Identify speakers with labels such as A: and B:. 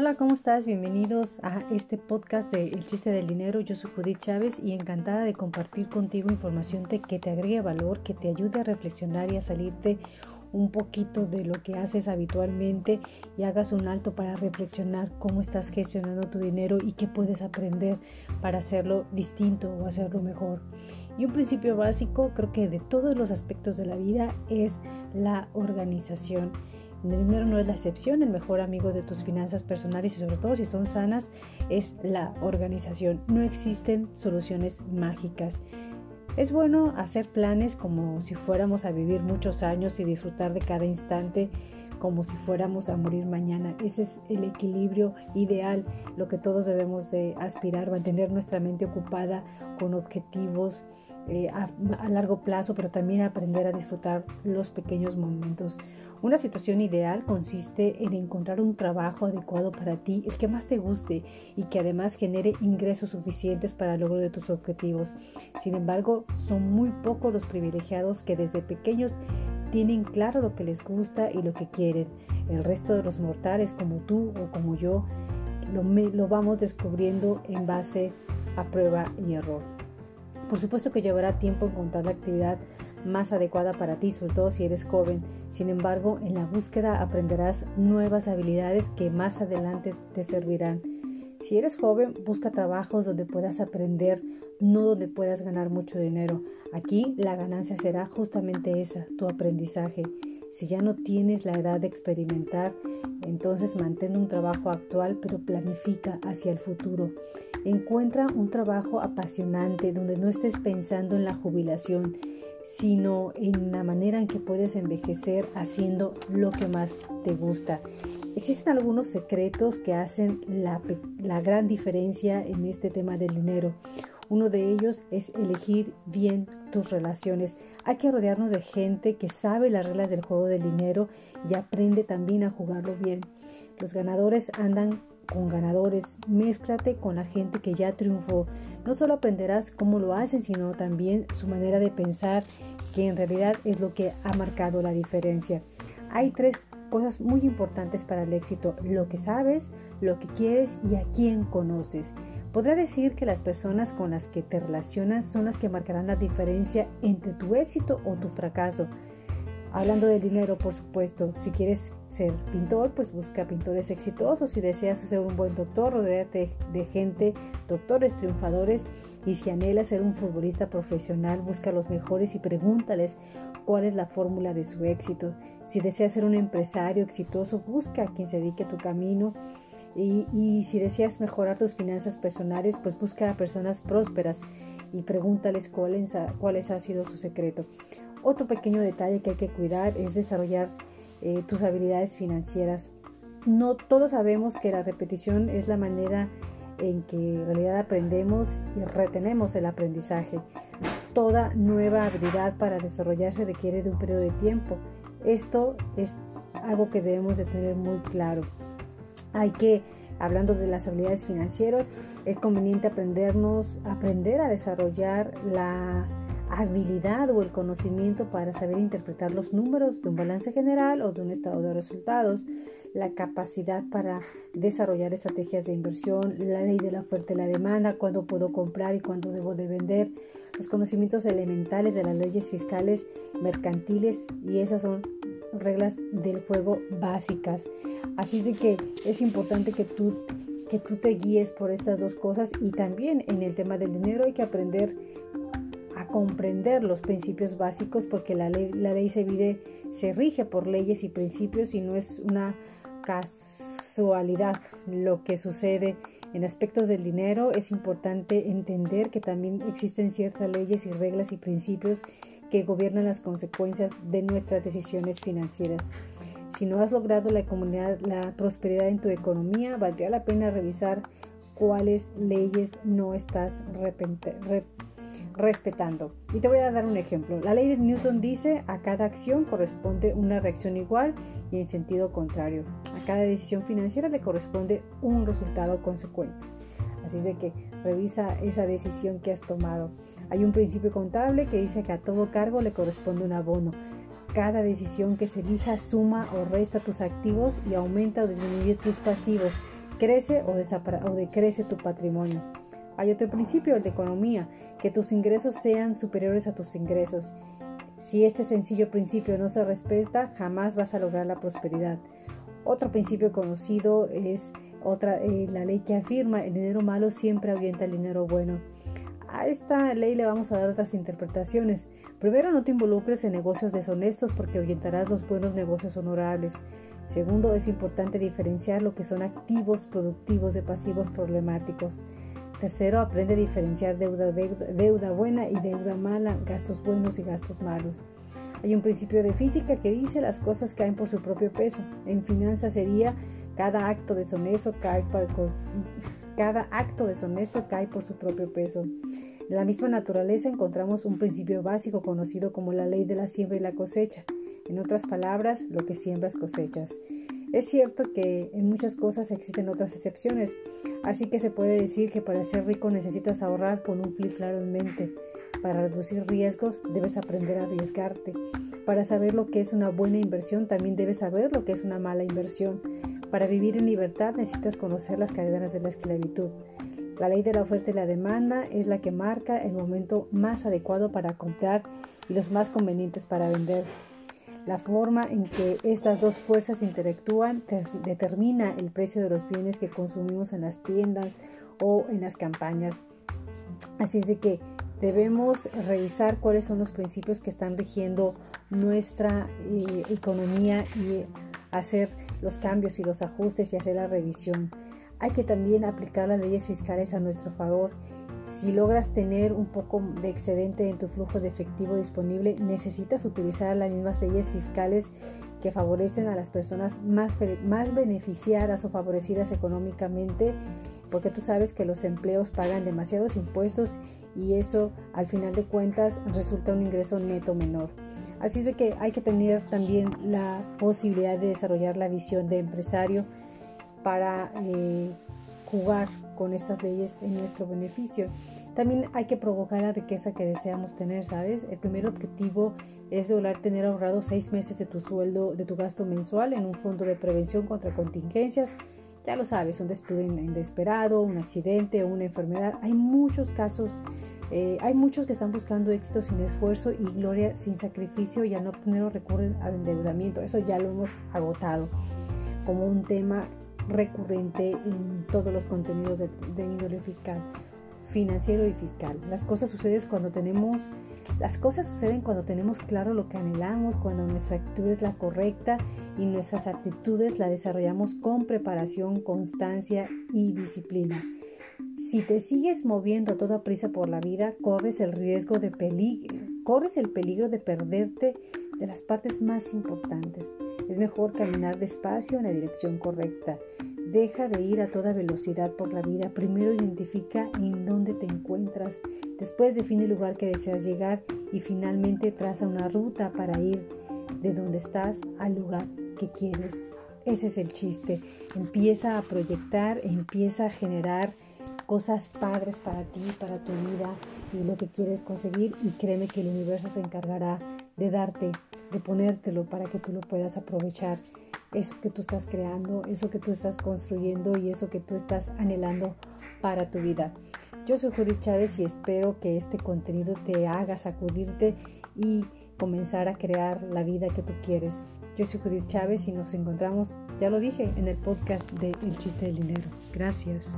A: Hola, ¿cómo estás? Bienvenidos a este podcast de El chiste del dinero. Yo soy Judith Chávez y encantada de compartir contigo información que te agregue valor, que te ayude a reflexionar y a salirte un poquito de lo que haces habitualmente y hagas un alto para reflexionar cómo estás gestionando tu dinero y qué puedes aprender para hacerlo distinto o hacerlo mejor. Y un principio básico, creo que de todos los aspectos de la vida, es la organización. El dinero no es la excepción, el mejor amigo de tus finanzas personales y sobre todo si son sanas es la organización. No existen soluciones mágicas. Es bueno hacer planes como si fuéramos a vivir muchos años y disfrutar de cada instante como si fuéramos a morir mañana. Ese es el equilibrio ideal, lo que todos debemos de aspirar, mantener nuestra mente ocupada con objetivos eh, a largo plazo, pero también aprender a disfrutar los pequeños momentos. Una situación ideal consiste en encontrar un trabajo adecuado para ti, el que más te guste y que además genere ingresos suficientes para el logro de tus objetivos. Sin embargo, son muy pocos los privilegiados que desde pequeños tienen claro lo que les gusta y lo que quieren. El resto de los mortales como tú o como yo lo, lo vamos descubriendo en base a prueba y error. Por supuesto que llevará tiempo encontrar la actividad más adecuada para ti, sobre todo si eres joven. Sin embargo, en la búsqueda aprenderás nuevas habilidades que más adelante te servirán. Si eres joven, busca trabajos donde puedas aprender, no donde puedas ganar mucho dinero. Aquí la ganancia será justamente esa, tu aprendizaje. Si ya no tienes la edad de experimentar, entonces mantén un trabajo actual, pero planifica hacia el futuro. Encuentra un trabajo apasionante donde no estés pensando en la jubilación sino en la manera en que puedes envejecer haciendo lo que más te gusta. Existen algunos secretos que hacen la, gran diferencia en este tema del dinero. Uno de ellos es elegir bien tus relaciones. Hay que rodearnos de gente que sabe las reglas del juego del dinero y aprende también a jugarlo bien. Los ganadores andan con ganadores, mézclate con la gente que ya triunfó. No solo aprenderás cómo lo hacen, sino también su manera de pensar, que en realidad es lo que ha marcado la diferencia. Hay tres cosas muy importantes para el éxito, lo que sabes, lo que quieres y a quién conoces. Podría decir que las personas con las que te relacionas son las que marcarán la diferencia entre tu éxito o tu fracaso. Hablando del dinero, por supuesto, si quieres ser pintor, pues busca pintores exitosos. Si deseas ser un buen doctor, rodeate de gente, doctores triunfadores. Y si anhelas ser un futbolista profesional, busca a los mejores y pregúntales cuál es la fórmula de su éxito. Si deseas ser un empresario exitoso, busca a quien se dedique a tu camino. Y, y si deseas mejorar tus finanzas personales, pues busca a personas prósperas y pregúntales cuál, es, cuál ha sido su secreto. Otro pequeño detalle que hay que cuidar es desarrollar eh, tus habilidades financieras. No todos sabemos que la repetición es la manera en que en realidad aprendemos y retenemos el aprendizaje. Toda nueva habilidad para desarrollarse requiere de un periodo de tiempo. Esto es algo que debemos de tener muy claro. Hay que, hablando de las habilidades financieras, es conveniente aprendernos, aprender a desarrollar la habilidad o el conocimiento para saber interpretar los números de un balance general o de un estado de resultados, la capacidad para desarrollar estrategias de inversión, la ley de la oferta y la demanda, cuándo puedo comprar y cuándo debo de vender, los conocimientos elementales de las leyes fiscales, mercantiles y esas son reglas del juego básicas. Así de que es importante que tú que tú te guíes por estas dos cosas y también en el tema del dinero hay que aprender comprender los principios básicos porque la ley, la ley se, vive, se rige por leyes y principios y no es una casualidad lo que sucede en aspectos del dinero. Es importante entender que también existen ciertas leyes y reglas y principios que gobiernan las consecuencias de nuestras decisiones financieras. Si no has logrado la, comunidad, la prosperidad en tu economía, valdría la pena revisar cuáles leyes no estás respetando. Y te voy a dar un ejemplo. La ley de Newton dice a cada acción corresponde una reacción igual y en sentido contrario. A cada decisión financiera le corresponde un resultado o consecuencia. Así es de que revisa esa decisión que has tomado. Hay un principio contable que dice que a todo cargo le corresponde un abono. Cada decisión que se elija suma o resta tus activos y aumenta o disminuye tus pasivos. crece o, o decrece tu patrimonio. Hay otro principio, el de economía, que tus ingresos sean superiores a tus ingresos. Si este sencillo principio no se respeta, jamás vas a lograr la prosperidad. Otro principio conocido es otra, eh, la ley que afirma el dinero malo siempre ahuyenta el dinero bueno. A esta ley le vamos a dar otras interpretaciones. Primero, no te involucres en negocios deshonestos porque ahuyentarás los buenos negocios honorables. Segundo, es importante diferenciar lo que son activos productivos de pasivos problemáticos. Tercero, aprende a diferenciar deuda, deuda, buena y deuda mala, gastos buenos y gastos malos. Hay un principio de física que dice las cosas caen por su propio peso. En finanzas sería cada acto deshonesto cae por, cada acto deshonesto cae por su propio peso. En la misma naturaleza encontramos un principio básico conocido como la ley de la siembra y la cosecha. En otras palabras, lo que siembras cosechas. Es cierto que en muchas cosas existen otras excepciones, así que se puede decir que para ser rico necesitas ahorrar con un flip claro en mente. Para reducir riesgos debes aprender a arriesgarte. Para saber lo que es una buena inversión también debes saber lo que es una mala inversión. Para vivir en libertad necesitas conocer las cadenas de la esclavitud. La ley de la oferta y la demanda es la que marca el momento más adecuado para comprar y los más convenientes para vender. La forma en que estas dos fuerzas interactúan determina el precio de los bienes que consumimos en las tiendas o en las campañas. Así es que debemos revisar cuáles son los principios que están rigiendo nuestra eh, economía y hacer los cambios y los ajustes y hacer la revisión. Hay que también aplicar las leyes fiscales a nuestro favor si logras tener un poco de excedente en tu flujo de efectivo disponible, necesitas utilizar las mismas leyes fiscales que favorecen a las personas más, más beneficiadas o favorecidas económicamente, porque tú sabes que los empleos pagan demasiados impuestos y eso al final de cuentas resulta un ingreso neto menor. Así es que hay que tener también la posibilidad de desarrollar la visión de empresario para eh, jugar con estas leyes en nuestro beneficio. También hay que provocar la riqueza que deseamos tener, ¿sabes? El primer objetivo es lograr tener ahorrado seis meses de tu sueldo, de tu gasto mensual en un fondo de prevención contra contingencias. Ya lo sabes, un despido inesperado, un accidente una enfermedad. Hay muchos casos, eh, hay muchos que están buscando éxito sin esfuerzo y gloria sin sacrificio y al no obtenerlo recurren al endeudamiento. Eso ya lo hemos agotado como un tema recurrente en todos los contenidos de, índole fiscal, financiero y fiscal. Las cosas suceden cuando tenemos las cosas suceden cuando tenemos claro lo que anhelamos, cuando nuestra actitud es la correcta y nuestras actitudes la desarrollamos con preparación, constancia y disciplina. Si te sigues moviendo a toda prisa por la vida, corres el riesgo de peligro, corres el peligro de perderte de las partes más importantes. Es mejor caminar despacio en la dirección correcta. Deja de ir a toda velocidad por la vida. Primero identifica en dónde te encuentras. Después define el lugar que deseas llegar y finalmente traza una ruta para ir de donde estás al lugar quieres. Ese es el chiste. Empieza a proyectar, empieza a generar cosas padres para ti, para tu vida y lo que quieres conseguir y créeme que el universo se encargará de darte de ponértelo para que tú lo puedas aprovechar. Eso que tú estás creando, eso que tú estás construyendo y eso que tú estás anhelando para tu vida. Yo soy Judith Chávez y espero que este contenido te haga sacudirte y comenzar a crear la vida que tú quieres. Yo soy Judith Chávez y nos encontramos, ya lo dije, en el podcast de El Chiste del Dinero. Gracias.